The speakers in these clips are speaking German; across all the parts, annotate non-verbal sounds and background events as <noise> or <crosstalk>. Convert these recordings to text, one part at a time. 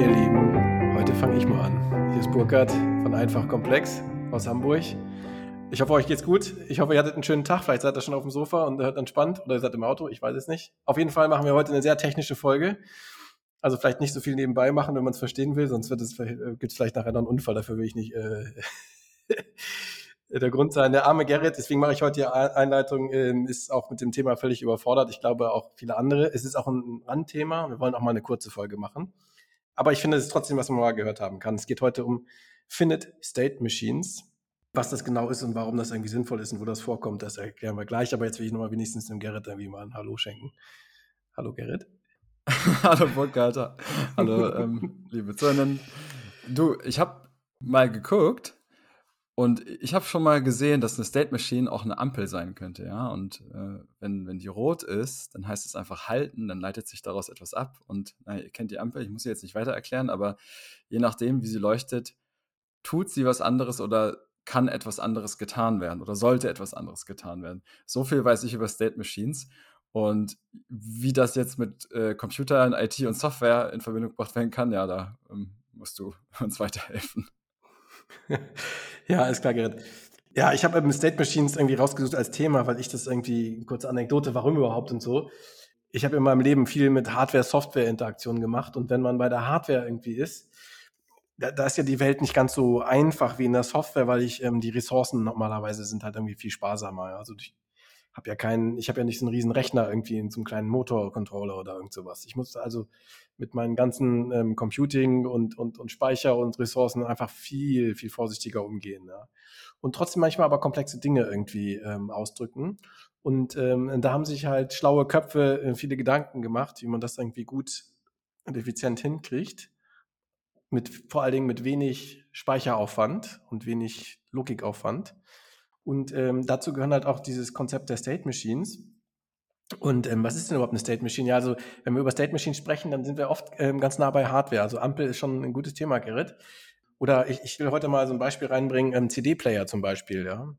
ihr Lieben. Heute fange ich mal an. Hier ist Burkhard von Einfach Komplex aus Hamburg. Ich hoffe, euch geht's gut. Ich hoffe, ihr hattet einen schönen Tag. Vielleicht seid ihr schon auf dem Sofa und hört entspannt oder ihr seid im Auto. Ich weiß es nicht. Auf jeden Fall machen wir heute eine sehr technische Folge. Also vielleicht nicht so viel nebenbei machen, wenn man es verstehen will, sonst wird es, äh, gibt es vielleicht nachher noch einen Unfall. Dafür will ich nicht äh, <laughs> der Grund sein. Der arme Gerrit, deswegen mache ich heute die Einleitung, ähm, ist auch mit dem Thema völlig überfordert. Ich glaube auch viele andere. Es ist auch ein Randthema. Wir wollen auch mal eine kurze Folge machen. Aber ich finde, es ist trotzdem, was man mal gehört haben kann. Es geht heute um Finite State Machines. Was das genau ist und warum das irgendwie sinnvoll ist und wo das vorkommt, das erklären wir gleich. Aber jetzt will ich nochmal wenigstens dem Gerrit irgendwie mal ein Hallo schenken. Hallo Gerrit. <laughs> Hallo Burkhard. Hallo ähm, liebe Zuhörenden. Du, ich habe mal geguckt und ich habe schon mal gesehen, dass eine State Machine auch eine Ampel sein könnte, ja. Und äh, wenn, wenn die rot ist, dann heißt es einfach halten, dann leitet sich daraus etwas ab. Und na, ihr kennt die Ampel, ich muss sie jetzt nicht weiter erklären, aber je nachdem, wie sie leuchtet, tut sie was anderes oder kann etwas anderes getan werden oder sollte etwas anderes getan werden. So viel weiß ich über State Machines. Und wie das jetzt mit äh, Computern, IT und Software in Verbindung gebracht werden kann, ja, da ähm, musst du <laughs> uns weiterhelfen. Ja, ist klar, Gerrit. Ja, ich habe eben State Machines irgendwie rausgesucht als Thema, weil ich das irgendwie, kurze Anekdote, warum überhaupt und so. Ich habe in meinem Leben viel mit Hardware-Software-Interaktion gemacht und wenn man bei der Hardware irgendwie ist, da, da ist ja die Welt nicht ganz so einfach wie in der Software, weil ich ähm, die Ressourcen normalerweise sind halt irgendwie viel sparsamer. Also ich habe ja keinen, ich habe ja nicht so einen riesen Rechner irgendwie in so einem kleinen Motorcontroller oder irgend sowas. Ich musste also mit meinen ganzen ähm, Computing und, und, und Speicher und Ressourcen einfach viel, viel vorsichtiger umgehen. Ja. Und trotzdem manchmal aber komplexe Dinge irgendwie ähm, ausdrücken. Und ähm, da haben sich halt schlaue Köpfe äh, viele Gedanken gemacht, wie man das irgendwie gut und effizient hinkriegt. Mit, vor allen Dingen mit wenig Speicheraufwand und wenig Logikaufwand. Und ähm, dazu gehören halt auch dieses Konzept der State Machines. Und ähm, was ist denn überhaupt eine State Machine? Ja, also wenn wir über State Machines sprechen, dann sind wir oft ähm, ganz nah bei Hardware. Also Ampel ist schon ein gutes Thema, Gerrit. Oder ich, ich will heute mal so ein Beispiel reinbringen, ähm, CD-Player zum Beispiel, ja.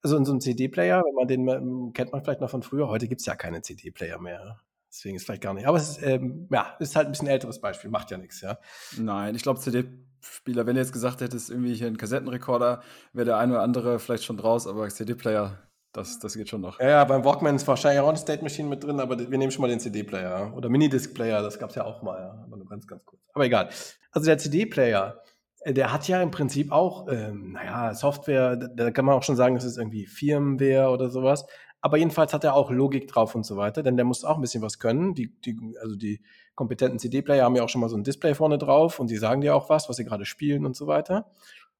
Also in so einem CD-Player, wenn man den ähm, kennt man vielleicht noch von früher, heute gibt's ja keine CD-Player mehr. Deswegen ist vielleicht gar nicht. Aber es ist, ähm, ja, ist halt ein bisschen älteres Beispiel, macht ja nichts, ja. Nein, ich glaube, CD Spieler, wenn du jetzt gesagt hättest, irgendwie hier ein Kassettenrekorder, wäre der eine oder andere vielleicht schon draus, aber CD-Player, das, das geht schon noch. Ja, ja, beim Walkman ist wahrscheinlich auch eine State Machine mit drin, aber wir nehmen schon mal den CD-Player. Oder Minidisc-Player, das gab es ja auch mal, ja. aber nur ganz, ganz kurz. Aber egal. Also der CD-Player, äh, der hat ja im Prinzip auch, ähm, naja, Software, da kann man auch schon sagen, das ist irgendwie Firmware oder sowas. Aber jedenfalls hat er auch Logik drauf und so weiter, denn der muss auch ein bisschen was können. Die, die, also die kompetenten CD-Player haben ja auch schon mal so ein Display vorne drauf und die sagen dir auch was, was sie gerade spielen und so weiter.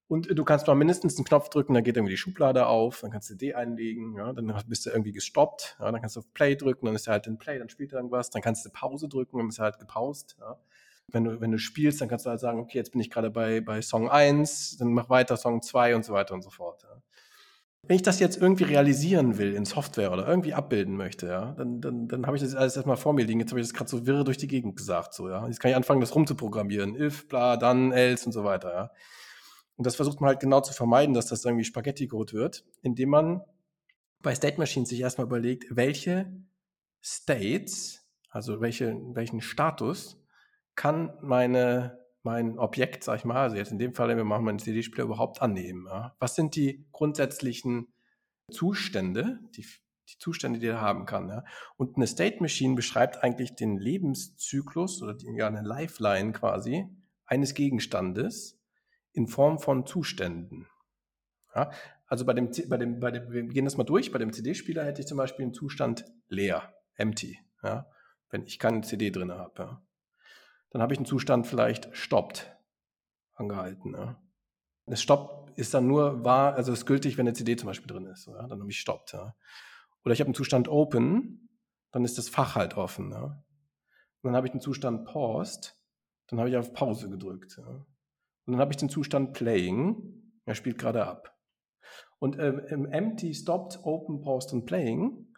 Und du kannst mal mindestens einen Knopf drücken, dann geht irgendwie die Schublade auf, dann kannst du CD einlegen, ja, dann bist du irgendwie gestoppt, ja, dann kannst du auf Play drücken, dann ist er halt in Play, dann spielt er irgendwas, dann kannst du Pause drücken, dann ist er halt gepaust, ja. Wenn du, wenn du spielst, dann kannst du halt sagen, okay, jetzt bin ich gerade bei, bei Song 1, dann mach weiter Song 2 und so weiter und so fort. Wenn ich das jetzt irgendwie realisieren will in Software oder irgendwie abbilden möchte, ja, dann, dann, dann habe ich das alles erstmal vor mir liegen. Jetzt habe ich das gerade so wirre durch die Gegend gesagt, so, ja. Jetzt kann ich anfangen, das rumzuprogrammieren. If, bla, dann, else und so weiter, ja. Und das versucht man halt genau zu vermeiden, dass das irgendwie Spaghetti-Code wird, indem man bei State Machines sich erstmal überlegt, welche States, also welche, welchen Status kann meine mein Objekt, sag ich mal, also jetzt in dem Fall, wir machen mal einen CD-Spieler überhaupt annehmen. Ja? Was sind die grundsätzlichen Zustände, die, die Zustände, die er haben kann? Ja? Und eine State Machine beschreibt eigentlich den Lebenszyklus oder die, ja, eine Lifeline quasi eines Gegenstandes in Form von Zuständen. Ja? Also bei dem, bei dem, bei dem, wir gehen das mal durch, bei dem CD-Spieler hätte ich zum Beispiel einen Zustand leer, empty, ja? wenn ich keine CD drin habe. Dann habe ich einen Zustand vielleicht stoppt angehalten. Ja. Das Stopp ist dann nur wahr, also ist gültig, wenn eine CD zum Beispiel drin ist. Ja, dann habe ich stoppt. Ja. Oder ich habe einen Zustand open, dann ist das Fach halt offen. Ja. Und dann habe ich einen Zustand paused, dann habe ich auf Pause gedrückt. Ja. Und dann habe ich den Zustand playing, er spielt gerade ab. Und ähm, im empty, stopped, open, paused und playing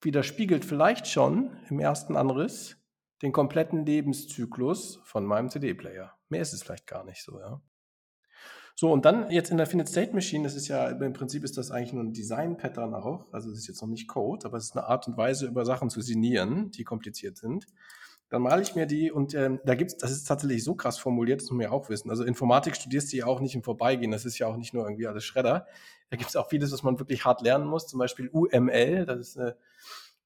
widerspiegelt vielleicht schon im ersten Anriss den kompletten Lebenszyklus von meinem CD-Player. Mehr ist es vielleicht gar nicht so, ja. So, und dann jetzt in der Finite State Machine, das ist ja, im Prinzip ist das eigentlich nur ein Design-Pattern auch, also das ist jetzt noch nicht Code, aber es ist eine Art und Weise, über Sachen zu sinnieren, die kompliziert sind. Dann male ich mir die und ähm, da gibt's, das ist tatsächlich so krass formuliert, das muss man ja auch wissen. Also Informatik studierst du ja auch nicht im Vorbeigehen, das ist ja auch nicht nur irgendwie alles Schredder. Da gibt's auch vieles, was man wirklich hart lernen muss, zum Beispiel UML, das ist eine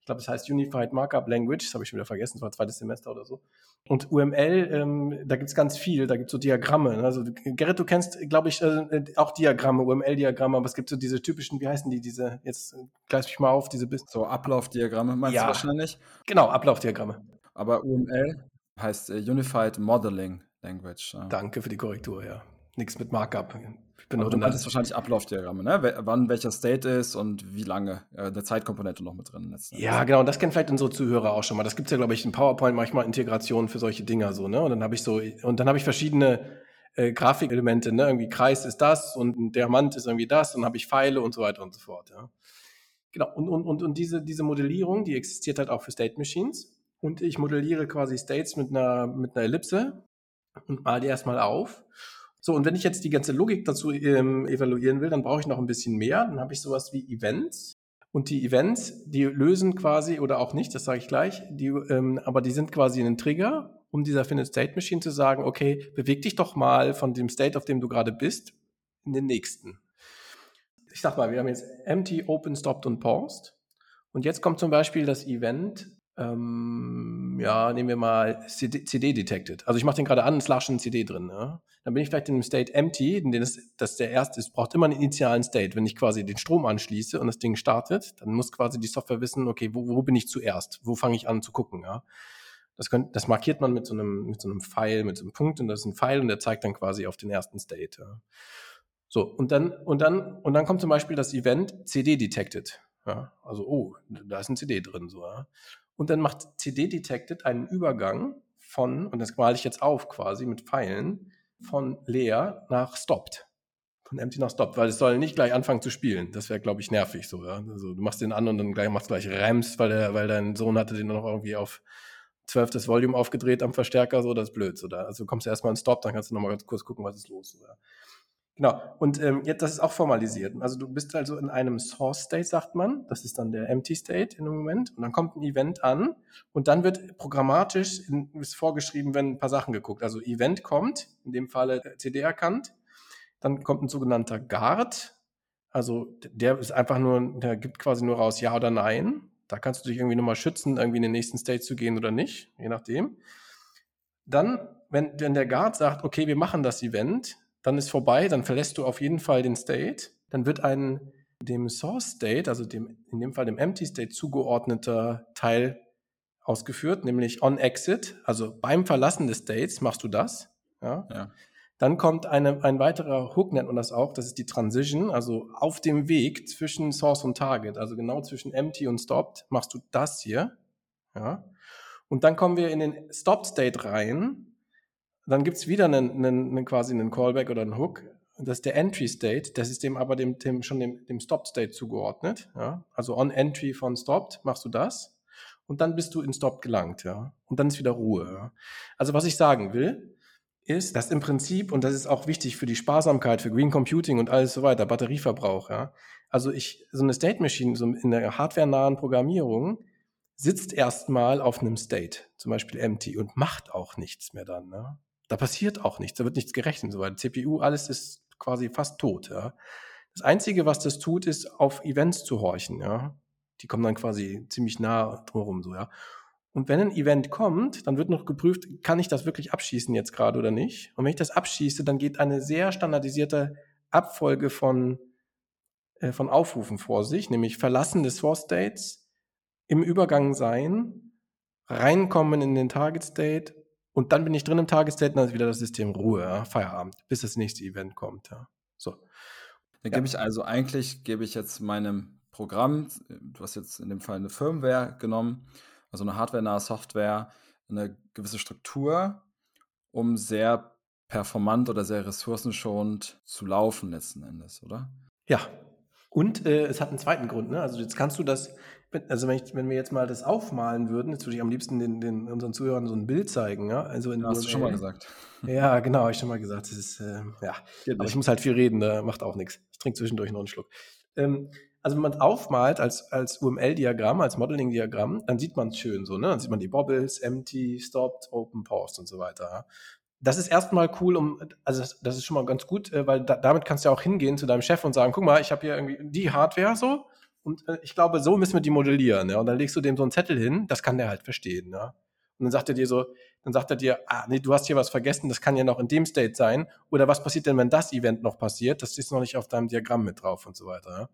ich glaube, es heißt Unified Markup Language, das habe ich schon wieder vergessen, das war zweites Semester oder so. Und UML, ähm, da gibt's ganz viel, da gibt's so Diagramme. Ne? Also Gerrit, du kennst, glaube ich, äh, auch Diagramme, UML-Diagramme, aber es gibt so diese typischen, wie heißen die, diese, jetzt gleich mich mal auf, diese bis So Ablaufdiagramme meinst ja. du wahrscheinlich? Genau, Ablaufdiagramme. Aber UML heißt äh, Unified Modeling Language. Ja. Danke für die Korrektur, ja. Nichts mit Markup. Genau, du meintest wahrscheinlich Ablaufdiagramme, ne? wann welcher State ist und wie lange. Äh, eine Zeitkomponente noch mit drin. Ja, genau. Und das kennen vielleicht unsere Zuhörer auch schon mal. Das gibt es ja, glaube ich, in PowerPoint manchmal Integrationen für solche Dinger so, ne? Und dann habe ich so, und dann habe ich verschiedene äh, Grafikelemente, ne? Irgendwie Kreis ist das und ein Diamant ist irgendwie das und dann habe ich Pfeile und so weiter und so fort. Ja? Genau. Und, und, und, und diese, diese Modellierung, die existiert halt auch für State Machines. Und ich modelliere quasi States mit einer, mit einer Ellipse und mal die erstmal auf. So, und wenn ich jetzt die ganze Logik dazu ähm, evaluieren will, dann brauche ich noch ein bisschen mehr. Dann habe ich sowas wie Events. Und die Events, die lösen quasi oder auch nicht, das sage ich gleich, die, ähm, aber die sind quasi ein Trigger, um dieser Finite State Machine zu sagen, okay, beweg dich doch mal von dem State, auf dem du gerade bist, in den nächsten. Ich sag mal, wir haben jetzt empty, open, stopped und paused. Und jetzt kommt zum Beispiel das Event ähm, ja, nehmen wir mal CD, CD detected. Also ich mache den gerade an, slash ein CD drin. Ja? Dann bin ich vielleicht in einem State empty, in dem das, das der erste ist, braucht immer einen initialen State. Wenn ich quasi den Strom anschließe und das Ding startet, dann muss quasi die Software wissen, okay, wo, wo bin ich zuerst? Wo fange ich an zu gucken? Ja? Das, könnt, das markiert man mit so einem, mit so einem Pfeil, mit so einem Punkt und das ist ein Pfeil und der zeigt dann quasi auf den ersten State. Ja? So, und dann, und dann, und dann kommt zum Beispiel das Event CD detected. Ja, also, oh, da ist ein CD drin, so, ja. Und dann macht CD Detected einen Übergang von, und das male ich jetzt auf quasi mit Pfeilen, von leer nach stopped. Von empty nach stopped, weil es soll nicht gleich anfangen zu spielen. Das wäre, glaube ich, nervig so. Ja? Also du machst den an und dann gleich machst du gleich Rams, weil, der, weil dein Sohn hatte den noch irgendwie auf 12 das Volume aufgedreht am Verstärker, so, das ist blöd. So, da. Also du kommst erstmal in Stop, dann kannst du nochmal ganz kurz gucken, was ist los. So, ja? Genau. Und ähm, jetzt, das ist auch formalisiert. Also du bist also in einem Source State, sagt man. Das ist dann der Empty State in dem Moment. Und dann kommt ein Event an und dann wird programmatisch in, ist vorgeschrieben, wenn ein paar Sachen geguckt. Also Event kommt, in dem Falle CD erkannt. Dann kommt ein sogenannter Guard. Also der ist einfach nur, der gibt quasi nur raus Ja oder Nein. Da kannst du dich irgendwie nochmal schützen, irgendwie in den nächsten State zu gehen oder nicht, je nachdem. Dann, wenn, wenn der Guard sagt, okay, wir machen das Event, dann ist vorbei, dann verlässt du auf jeden Fall den State. Dann wird ein dem Source State, also dem, in dem Fall dem Empty State zugeordneter Teil ausgeführt, nämlich on Exit, also beim Verlassen des States machst du das. Ja. ja. Dann kommt eine, ein weiterer Hook, nennt man das auch, das ist die Transition, also auf dem Weg zwischen Source und Target, also genau zwischen Empty und Stopped, machst du das hier. Ja. Und dann kommen wir in den Stopped State rein, dann gibt es wieder einen, einen, einen, quasi einen Callback oder einen Hook. Das ist der Entry State. Das ist dem aber dem, dem schon dem, dem Stopped State zugeordnet. Ja? Also on Entry von Stopped machst du das. Und dann bist du in Stopped gelangt. Ja? Und dann ist wieder Ruhe. Ja? Also was ich sagen will, ist, dass im Prinzip, und das ist auch wichtig für die Sparsamkeit, für Green Computing und alles so weiter, Batterieverbrauch, ja. Also ich, so eine State Machine, so in der hardwarenahen Programmierung, sitzt erstmal auf einem State, zum Beispiel empty, und macht auch nichts mehr dann. Ne? Da passiert auch nichts, da wird nichts gerechnet. So weiter. CPU, alles ist quasi fast tot. Ja. Das Einzige, was das tut, ist auf Events zu horchen. Ja. Die kommen dann quasi ziemlich nah drumherum. So, ja. Und wenn ein Event kommt, dann wird noch geprüft, kann ich das wirklich abschießen jetzt gerade oder nicht? Und wenn ich das abschieße, dann geht eine sehr standardisierte Abfolge von, äh, von Aufrufen vor sich, nämlich Verlassen des Source States, im Übergang sein, reinkommen in den Target State und dann bin ich drin im Tageszelt und dann ist wieder das System Ruhe, ja, Feierabend, bis das nächste Event kommt. Ja. So. Dann gebe ich also eigentlich, gebe ich jetzt meinem Programm, du hast jetzt in dem Fall eine Firmware genommen, also eine hardware-nahe Software, eine gewisse Struktur, um sehr performant oder sehr ressourcenschonend zu laufen letzten Endes, oder? Ja. Und äh, es hat einen zweiten Grund. Ne? Also jetzt kannst du das also wenn, ich, wenn wir jetzt mal das aufmalen würden, jetzt würde ich am liebsten den, den unseren Zuhörern so ein Bild zeigen, ja. Also in hast du schon mal gesagt. Ja, genau, habe ich schon mal gesagt. Das ist, äh, ja. Geht Aber ich muss halt viel reden, da macht auch nichts. Ich trinke zwischendurch noch einen Schluck. Ähm, also wenn man es aufmalt als, als UML-Diagramm, als Modeling-Diagramm, dann sieht man es schön so, ne? Dann sieht man die Bobbles, Empty, Stopped, Open, Paused und so weiter. Das ist erstmal cool, um, also das, das ist schon mal ganz gut, äh, weil da, damit kannst du ja auch hingehen zu deinem Chef und sagen, guck mal, ich habe hier irgendwie die Hardware so und äh, ich glaube, so müssen wir die modellieren. Ja? Und dann legst du dem so einen Zettel hin, das kann der halt verstehen. Ja? Und dann sagt er dir so, dann sagt er dir, ah, nee, du hast hier was vergessen, das kann ja noch in dem State sein. Oder was passiert denn, wenn das Event noch passiert? Das ist noch nicht auf deinem Diagramm mit drauf und so weiter. Ja?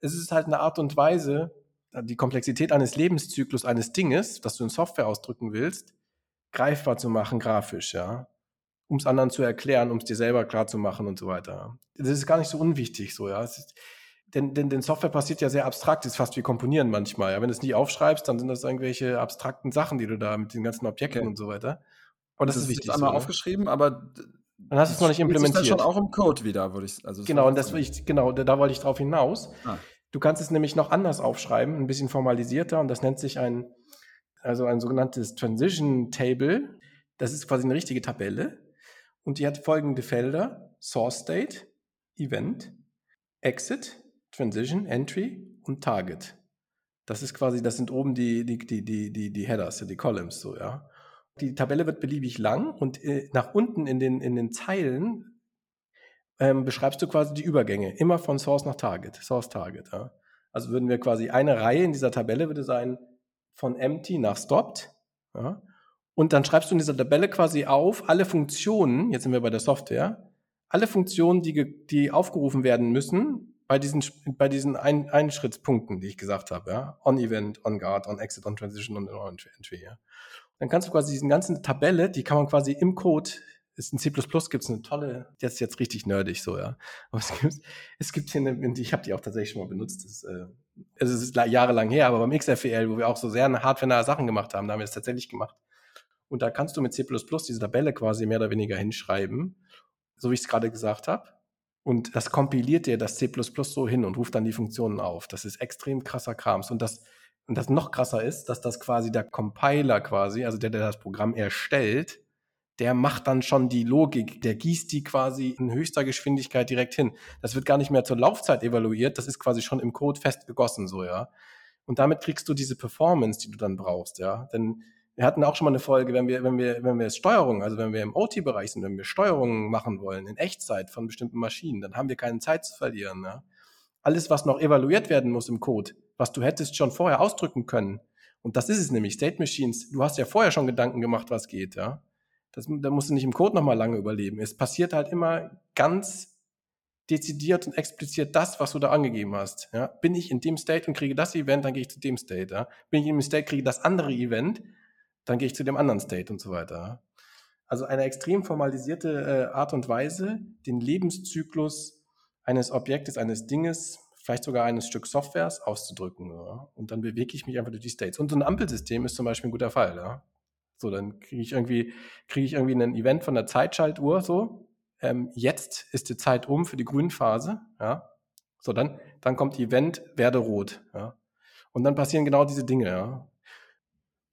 Es ist halt eine Art und Weise, die Komplexität eines Lebenszyklus eines Dinges, das du in Software ausdrücken willst, greifbar zu machen, grafisch, ja. Um es anderen zu erklären, um es dir selber klar zu machen und so weiter. Das ist gar nicht so unwichtig, so, ja. Ist, denn, denn, denn Software passiert ja sehr abstrakt, ist fast wie Komponieren manchmal. Ja? Wenn du es nie aufschreibst, dann sind das irgendwelche abstrakten Sachen, die du da mit den ganzen Objekten okay. und so weiter. Und das, das ist wichtig. einmal so, ne? aufgeschrieben, aber dann hast du es noch nicht implementiert. Das schon auch im Code wieder, würde ich. Also genau, und das will ich, genau, da, da wollte ich drauf hinaus. Ah. Du kannst es nämlich noch anders aufschreiben, ein bisschen formalisierter, und das nennt sich ein, also ein sogenanntes Transition Table. Das ist quasi eine richtige Tabelle. Und die hat folgende Felder: Source State, Event, Exit, Transition, Entry und Target. Das ist quasi, das sind oben die, die, die, die, die, die Headers, die Columns, so, ja. Die Tabelle wird beliebig lang und äh, nach unten in den, in den Zeilen ähm, beschreibst du quasi die Übergänge, immer von Source nach Target, Source Target. Ja. Also würden wir quasi eine Reihe in dieser Tabelle würde sein von Empty nach Stopped. Ja. Und dann schreibst du in dieser Tabelle quasi auf alle Funktionen, jetzt sind wir bei der Software, alle Funktionen, die, die aufgerufen werden müssen, bei diesen, bei diesen Ein Einschrittspunkten, die ich gesagt habe, ja. On-Event, On-Guard, On-Exit, On-Transition und On-Entry, ja. Dann kannst du quasi diesen ganzen Tabelle, die kann man quasi im Code, ist in C++ gibt es eine tolle, das ist jetzt richtig nerdig so, ja. Aber es gibt, es gibt hier eine, ich habe die auch tatsächlich schon mal benutzt, das, äh, also es ist jahrelang her, aber beim XFL, wo wir auch so sehr hardware Sachen gemacht haben, da haben wir das tatsächlich gemacht. Und da kannst du mit C++ diese Tabelle quasi mehr oder weniger hinschreiben, so wie ich es gerade gesagt habe. Und das kompiliert dir das C++ so hin und ruft dann die Funktionen auf. Das ist extrem krasser Krams. Und das, und das noch krasser ist, dass das quasi der Compiler quasi, also der, der das Programm erstellt, der macht dann schon die Logik, der gießt die quasi in höchster Geschwindigkeit direkt hin. Das wird gar nicht mehr zur Laufzeit evaluiert, das ist quasi schon im Code festgegossen, so, ja. Und damit kriegst du diese Performance, die du dann brauchst, ja. Denn wir hatten auch schon mal eine Folge, wenn wir, wenn wir, wenn wir Steuerung, also wenn wir im OT-Bereich sind, wenn wir Steuerungen machen wollen in Echtzeit von bestimmten Maschinen, dann haben wir keine Zeit zu verlieren. Ja? Alles, was noch evaluiert werden muss im Code, was du hättest schon vorher ausdrücken können, und das ist es nämlich, State Machines, du hast ja vorher schon Gedanken gemacht, was geht, ja. Das, da musst du nicht im Code nochmal lange überleben. Es passiert halt immer ganz dezidiert und explizit das, was du da angegeben hast. Ja? Bin ich in dem State und kriege das Event, dann gehe ich zu dem State. Ja? Bin ich in dem State, kriege das andere Event, dann gehe ich zu dem anderen State und so weiter. Also eine extrem formalisierte äh, Art und Weise, den Lebenszyklus eines Objektes, eines Dinges, vielleicht sogar eines Stück Softwares auszudrücken. Und dann bewege ich mich einfach durch die States. Und so ein Ampelsystem ist zum Beispiel ein guter Fall. So, dann kriege ich irgendwie, kriege ich irgendwie ein Event von der Zeitschaltuhr so. Ähm, jetzt ist die Zeit um für die Grünphase. Ja? So, dann, dann kommt Event, werde rot. Ja? Und dann passieren genau diese Dinge. Ja?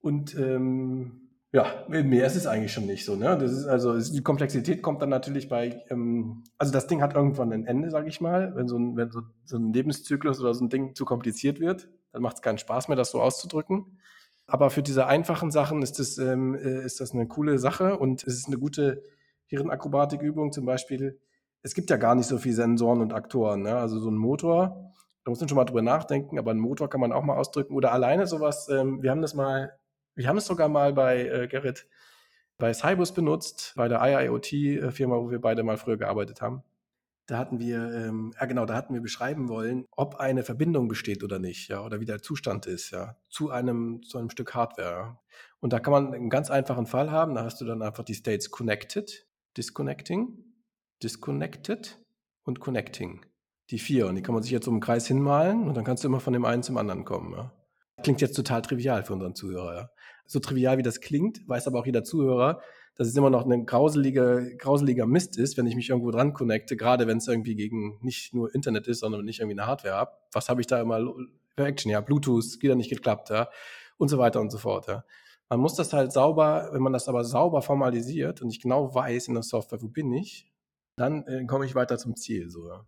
Und ähm, ja, mehr ist es eigentlich schon nicht so. Ne? Das ist also die Komplexität kommt dann natürlich bei, ähm, also das Ding hat irgendwann ein Ende, sage ich mal. Wenn so ein, wenn so, so ein Lebenszyklus oder so ein Ding zu kompliziert wird, dann macht es keinen Spaß mehr, das so auszudrücken. Aber für diese einfachen Sachen ist das, ähm, äh, ist das eine coole Sache und es ist eine gute Hirnakrobatikübung. Zum Beispiel, es gibt ja gar nicht so viele Sensoren und Aktoren. Ne? Also so ein Motor, da muss man schon mal drüber nachdenken, aber ein Motor kann man auch mal ausdrücken. Oder alleine sowas, ähm, wir haben das mal wir haben es sogar mal bei äh, Gerrit bei Cybus benutzt, bei der IIoT-Firma, wo wir beide mal früher gearbeitet haben. Da hatten wir, ähm, ja genau, da hatten wir beschreiben wollen, ob eine Verbindung besteht oder nicht, ja, oder wie der Zustand ist, ja, zu einem, zu einem Stück Hardware. Und da kann man einen ganz einfachen Fall haben, da hast du dann einfach die States connected, disconnecting, disconnected und connecting. Die vier. Und die kann man sich jetzt so im Kreis hinmalen und dann kannst du immer von dem einen zum anderen kommen, ja. Klingt jetzt total trivial für unseren Zuhörer, ja. So trivial wie das klingt, weiß aber auch jeder Zuhörer, dass es immer noch ein grauseliger, grauseliger Mist ist, wenn ich mich irgendwo dran connecte, gerade wenn es irgendwie gegen nicht nur Internet ist, sondern nicht irgendwie eine Hardware habe. Was habe ich da immer für Action? Ja, Bluetooth, wieder nicht geklappt, ja, und so weiter und so fort, ja. Man muss das halt sauber, wenn man das aber sauber formalisiert und ich genau weiß in der Software, wo bin ich, dann äh, komme ich weiter zum Ziel, so, ja.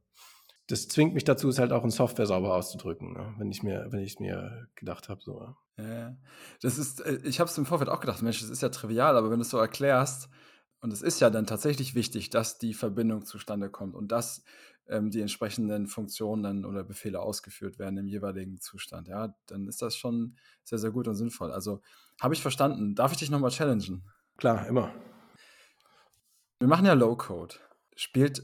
Das zwingt mich dazu, es halt auch in Software sauber auszudrücken, ne? wenn ich mir, wenn ich es mir gedacht habe. So. Ja, das ist, äh, ich habe es im Vorfeld auch gedacht, Mensch, das ist ja trivial, aber wenn du es so erklärst, und es ist ja dann tatsächlich wichtig, dass die Verbindung zustande kommt und dass ähm, die entsprechenden Funktionen oder Befehle ausgeführt werden im jeweiligen Zustand, ja, dann ist das schon sehr, sehr gut und sinnvoll. Also habe ich verstanden. Darf ich dich nochmal challengen? Klar, immer. Wir machen ja Low-Code. Spielt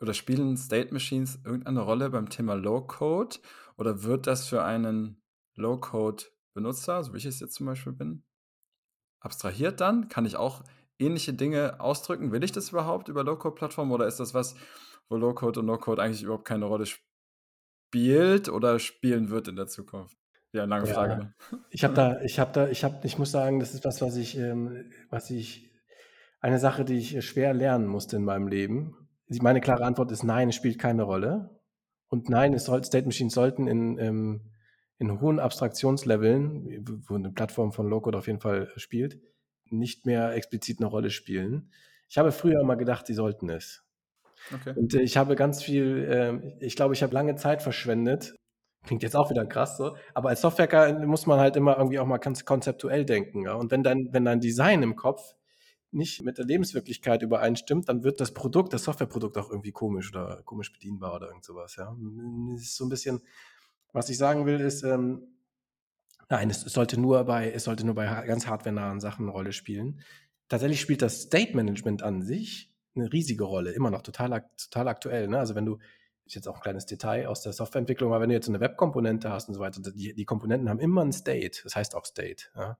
oder spielen State Machines irgendeine Rolle beim Thema Low-Code oder wird das für einen Low-Code-Benutzer, so wie ich es jetzt zum Beispiel bin, abstrahiert dann? Kann ich auch ähnliche Dinge ausdrücken? Will ich das überhaupt über Low-Code-Plattformen oder ist das was, wo Low-Code und No-Code eigentlich überhaupt keine Rolle spielt oder spielen wird in der Zukunft? Ja, lange ja, Frage. Ne? Ich habe da, ich habe da, ich habe, ich muss sagen, das ist was, was ich, ähm, was ich, eine Sache, die ich schwer lernen musste in meinem Leben. Meine klare Antwort ist nein, es spielt keine Rolle. Und nein, es soll, State Machines sollten in, ähm, in hohen Abstraktionsleveln, wo eine Plattform von Low-Code auf jeden Fall spielt, nicht mehr explizit eine Rolle spielen. Ich habe früher immer gedacht, sie sollten es. Okay. Und äh, ich habe ganz viel, äh, ich glaube, ich habe lange Zeit verschwendet, Klingt jetzt auch wieder krass so, aber als Softwareker muss man halt immer irgendwie auch mal ganz konzeptuell denken. Ja? Und wenn dein, wenn dein Design im Kopf nicht mit der Lebenswirklichkeit übereinstimmt, dann wird das Produkt, das Softwareprodukt auch irgendwie komisch oder komisch bedienbar oder irgend sowas. Ja? Das ist so ein bisschen, was ich sagen will, ist, ähm, nein, es, es, sollte nur bei, es sollte nur bei ganz hardwarenahen Sachen eine Rolle spielen. Tatsächlich spielt das State Management an sich eine riesige Rolle, immer noch total, total aktuell. Ne? Also wenn du ist jetzt auch ein kleines Detail aus der Softwareentwicklung, aber wenn du jetzt eine Webkomponente hast und so weiter, die, die Komponenten haben immer ein State, das heißt auch State. Ja.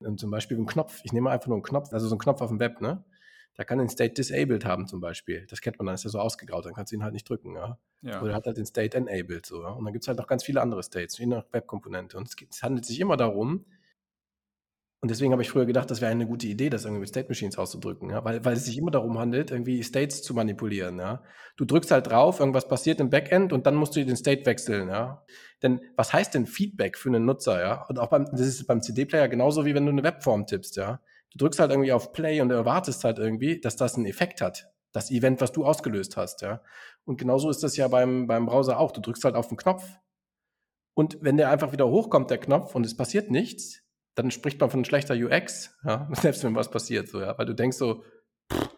Und zum Beispiel ein Knopf, ich nehme einfach nur einen Knopf, also so einen Knopf auf dem Web, ne? Der kann den State disabled haben zum Beispiel. Das kennt man, dann ist er so ausgegraut, dann kannst du ihn halt nicht drücken, ja. ja. Oder hat halt den State enabled, so. Ja? Und dann gibt es halt noch ganz viele andere States, je nach Webkomponente. Und es, es handelt sich immer darum, und deswegen habe ich früher gedacht, das wäre eine gute Idee, das irgendwie mit State Machines auszudrücken, ja? weil, weil es sich immer darum handelt, irgendwie States zu manipulieren. Ja? Du drückst halt drauf, irgendwas passiert im Backend und dann musst du den State wechseln. Ja? Denn was heißt denn Feedback für einen Nutzer? Ja? Und auch beim, das ist beim CD-Player genauso wie wenn du eine Webform tippst. Ja? Du drückst halt irgendwie auf Play und erwartest halt irgendwie, dass das einen Effekt hat. Das Event, was du ausgelöst hast. Ja? Und genauso ist das ja beim, beim Browser auch. Du drückst halt auf den Knopf und wenn der einfach wieder hochkommt, der Knopf, und es passiert nichts, dann spricht man von schlechter UX, ja, <laughs> selbst wenn was passiert, so, ja, weil du denkst so, pff,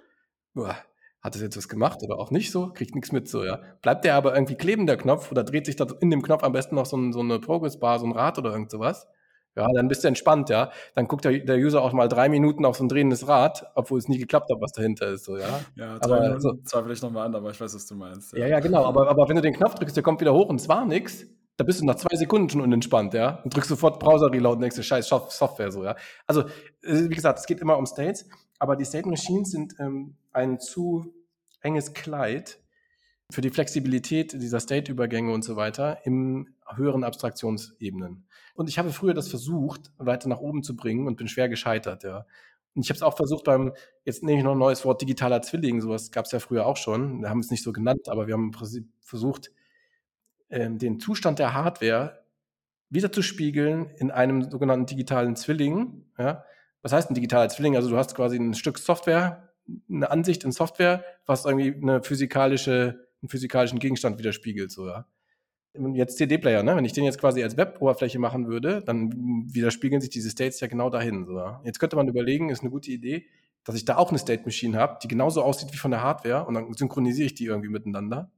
boah, hat das jetzt was gemacht oder auch nicht so, kriegt nichts mit, so, ja. Bleibt der aber irgendwie kleben, der Knopf, oder dreht sich da in dem Knopf am besten noch so, ein, so eine Progress-Bar, so ein Rad oder irgend sowas, ja, dann bist du entspannt, ja. Dann guckt der, der User auch mal drei Minuten auf so ein drehendes Rad, obwohl es nie geklappt hat, was dahinter ist, so, ja. Ja, drei aber, Minuten so, zweifle ich nochmal an, aber ich weiß, was du meinst. Ja, ja, ja genau, aber, aber wenn du den Knopf drückst, der kommt wieder hoch und es war nichts, da bist du nach zwei Sekunden schon unentspannt, ja, und drückst sofort Browser-Reload und denkst dir, scheiß Software, so, ja. Also, äh, wie gesagt, es geht immer um States, aber die State Machines sind ähm, ein zu enges Kleid für die Flexibilität dieser State-Übergänge und so weiter im höheren Abstraktionsebenen. Und ich habe früher das versucht, weiter nach oben zu bringen und bin schwer gescheitert, ja. Und ich habe es auch versucht beim, jetzt nehme ich noch ein neues Wort, digitaler Zwilling, sowas gab es ja früher auch schon. Wir haben es nicht so genannt, aber wir haben im Prinzip versucht, ähm, den Zustand der Hardware wiederzuspiegeln in einem sogenannten digitalen Zwilling. Ja? Was heißt ein digitaler Zwilling? Also du hast quasi ein Stück Software, eine Ansicht in Software, was irgendwie eine physikalische, einen physikalischen Gegenstand widerspiegelt. So, ja? Jetzt CD-Player, ne? wenn ich den jetzt quasi als Web-Oberfläche machen würde, dann widerspiegeln sich diese States ja genau dahin. So, ja? Jetzt könnte man überlegen, ist eine gute Idee, dass ich da auch eine State Machine habe, die genauso aussieht wie von der Hardware und dann synchronisiere ich die irgendwie miteinander.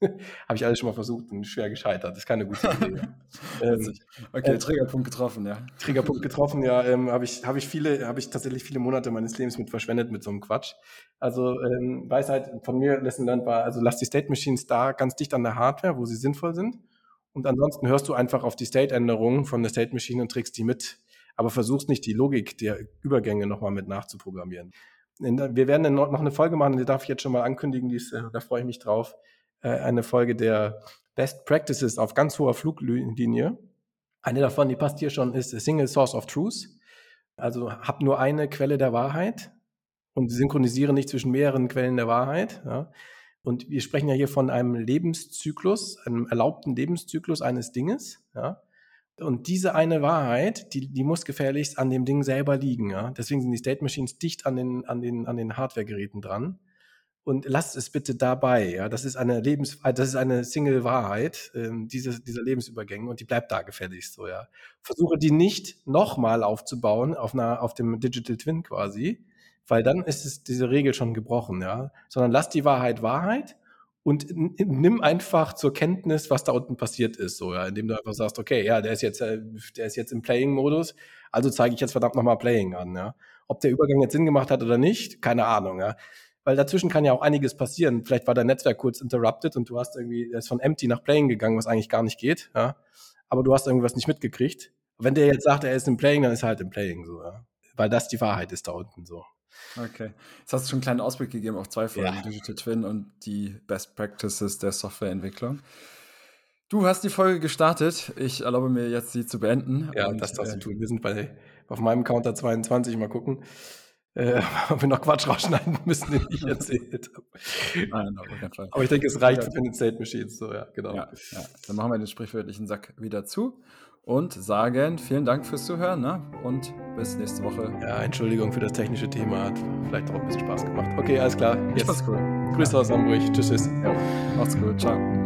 <laughs> Habe ich alles schon mal versucht und schwer gescheitert. Das ist keine gute Idee. <laughs> ähm, okay, äh, Triggerpunkt getroffen, ja. Triggerpunkt <laughs> getroffen, ja. Ähm, Habe ich, hab ich viele, habe ich tatsächlich viele Monate meines Lebens mit verschwendet mit so einem Quatsch. Also ähm, Weisheit von mir, Lesson Learned war, also lass die State Machines da ganz dicht an der Hardware, wo sie sinnvoll sind. Und ansonsten hörst du einfach auf die State-Änderungen von der State Machine und trägst die mit. Aber versuchst nicht die Logik der Übergänge nochmal mit nachzuprogrammieren. Wir werden noch eine Folge machen, die darf ich jetzt schon mal ankündigen, ist, äh, da freue ich mich drauf äh, eine Folge der Best Practices auf ganz hoher Fluglinie. Eine davon, die passt hier schon, ist Single Source of Truth. Also hab nur eine Quelle der Wahrheit und synchronisiere nicht zwischen mehreren Quellen der Wahrheit. Ja. Und wir sprechen ja hier von einem Lebenszyklus, einem erlaubten Lebenszyklus eines Dinges. Ja. Und diese eine Wahrheit, die, die muss gefährlichst an dem Ding selber liegen. Ja. Deswegen sind die State Machines dicht an den, an den, an den Hardware-Geräten dran. Und lasst es bitte dabei. Ja, das ist eine Lebens, das ist eine Single-Wahrheit, ähm, diese, dieser Lebensübergänge und die bleibt da gefälligst so. Ja, versuche die nicht nochmal aufzubauen auf einer, auf dem Digital Twin quasi, weil dann ist es diese Regel schon gebrochen. Ja, sondern lass die Wahrheit Wahrheit und nimm einfach zur Kenntnis, was da unten passiert ist, so, ja, indem du einfach sagst, okay, ja, der ist jetzt, äh, der ist jetzt im Playing-Modus, also zeige ich jetzt verdammt nochmal Playing an, ja. Ob der Übergang jetzt Sinn gemacht hat oder nicht, keine Ahnung, ja. Weil dazwischen kann ja auch einiges passieren. Vielleicht war dein Netzwerk kurz interrupted und du hast irgendwie, der ist von Empty nach Playing gegangen, was eigentlich gar nicht geht, ja. Aber du hast irgendwas nicht mitgekriegt. Wenn der jetzt sagt, er ist im Playing, dann ist er halt im Playing, so, ja. Weil das die Wahrheit ist da unten, so. Okay. Jetzt hast du schon einen kleinen Ausblick gegeben auf zwei Folgen, ja. Digital Twin und die Best Practices der Softwareentwicklung. Du hast die Folge gestartet. Ich erlaube mir jetzt, sie zu beenden. Ja, und, das darfst du äh, tun. Wir sind bei, auf meinem Counter 22. Mal gucken, äh, <laughs> ob wir noch Quatsch rausschneiden müssen, den ich erzählt habe. Nein, auf keinen Fall. Aber ich denke, es reicht ja. für den State Machines. So, ja, genau. Ja, ja. Dann machen wir den sprichwörtlichen Sack wieder zu und sagen vielen Dank fürs Zuhören ne? und bis nächste Woche. Ja, Entschuldigung für das technische Thema. Hat vielleicht auch ein bisschen Spaß gemacht. Okay, alles klar. Yes. Spaß cool. Grüße aus Hamburg. Tschüss, tschüss. Ja, macht's gut. Ciao.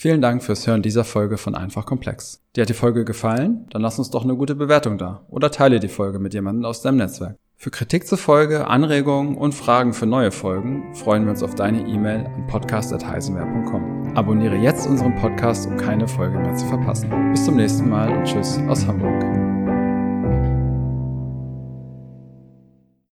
Vielen Dank fürs Hören dieser Folge von Einfach Komplex. Dir hat die Folge gefallen? Dann lass uns doch eine gute Bewertung da oder teile die Folge mit jemandem aus deinem Netzwerk. Für Kritik zur Folge, Anregungen und Fragen für neue Folgen freuen wir uns auf deine E-Mail an podcast.heisenwehr.com. Abonniere jetzt unseren Podcast, um keine Folge mehr zu verpassen. Bis zum nächsten Mal und tschüss aus Hamburg.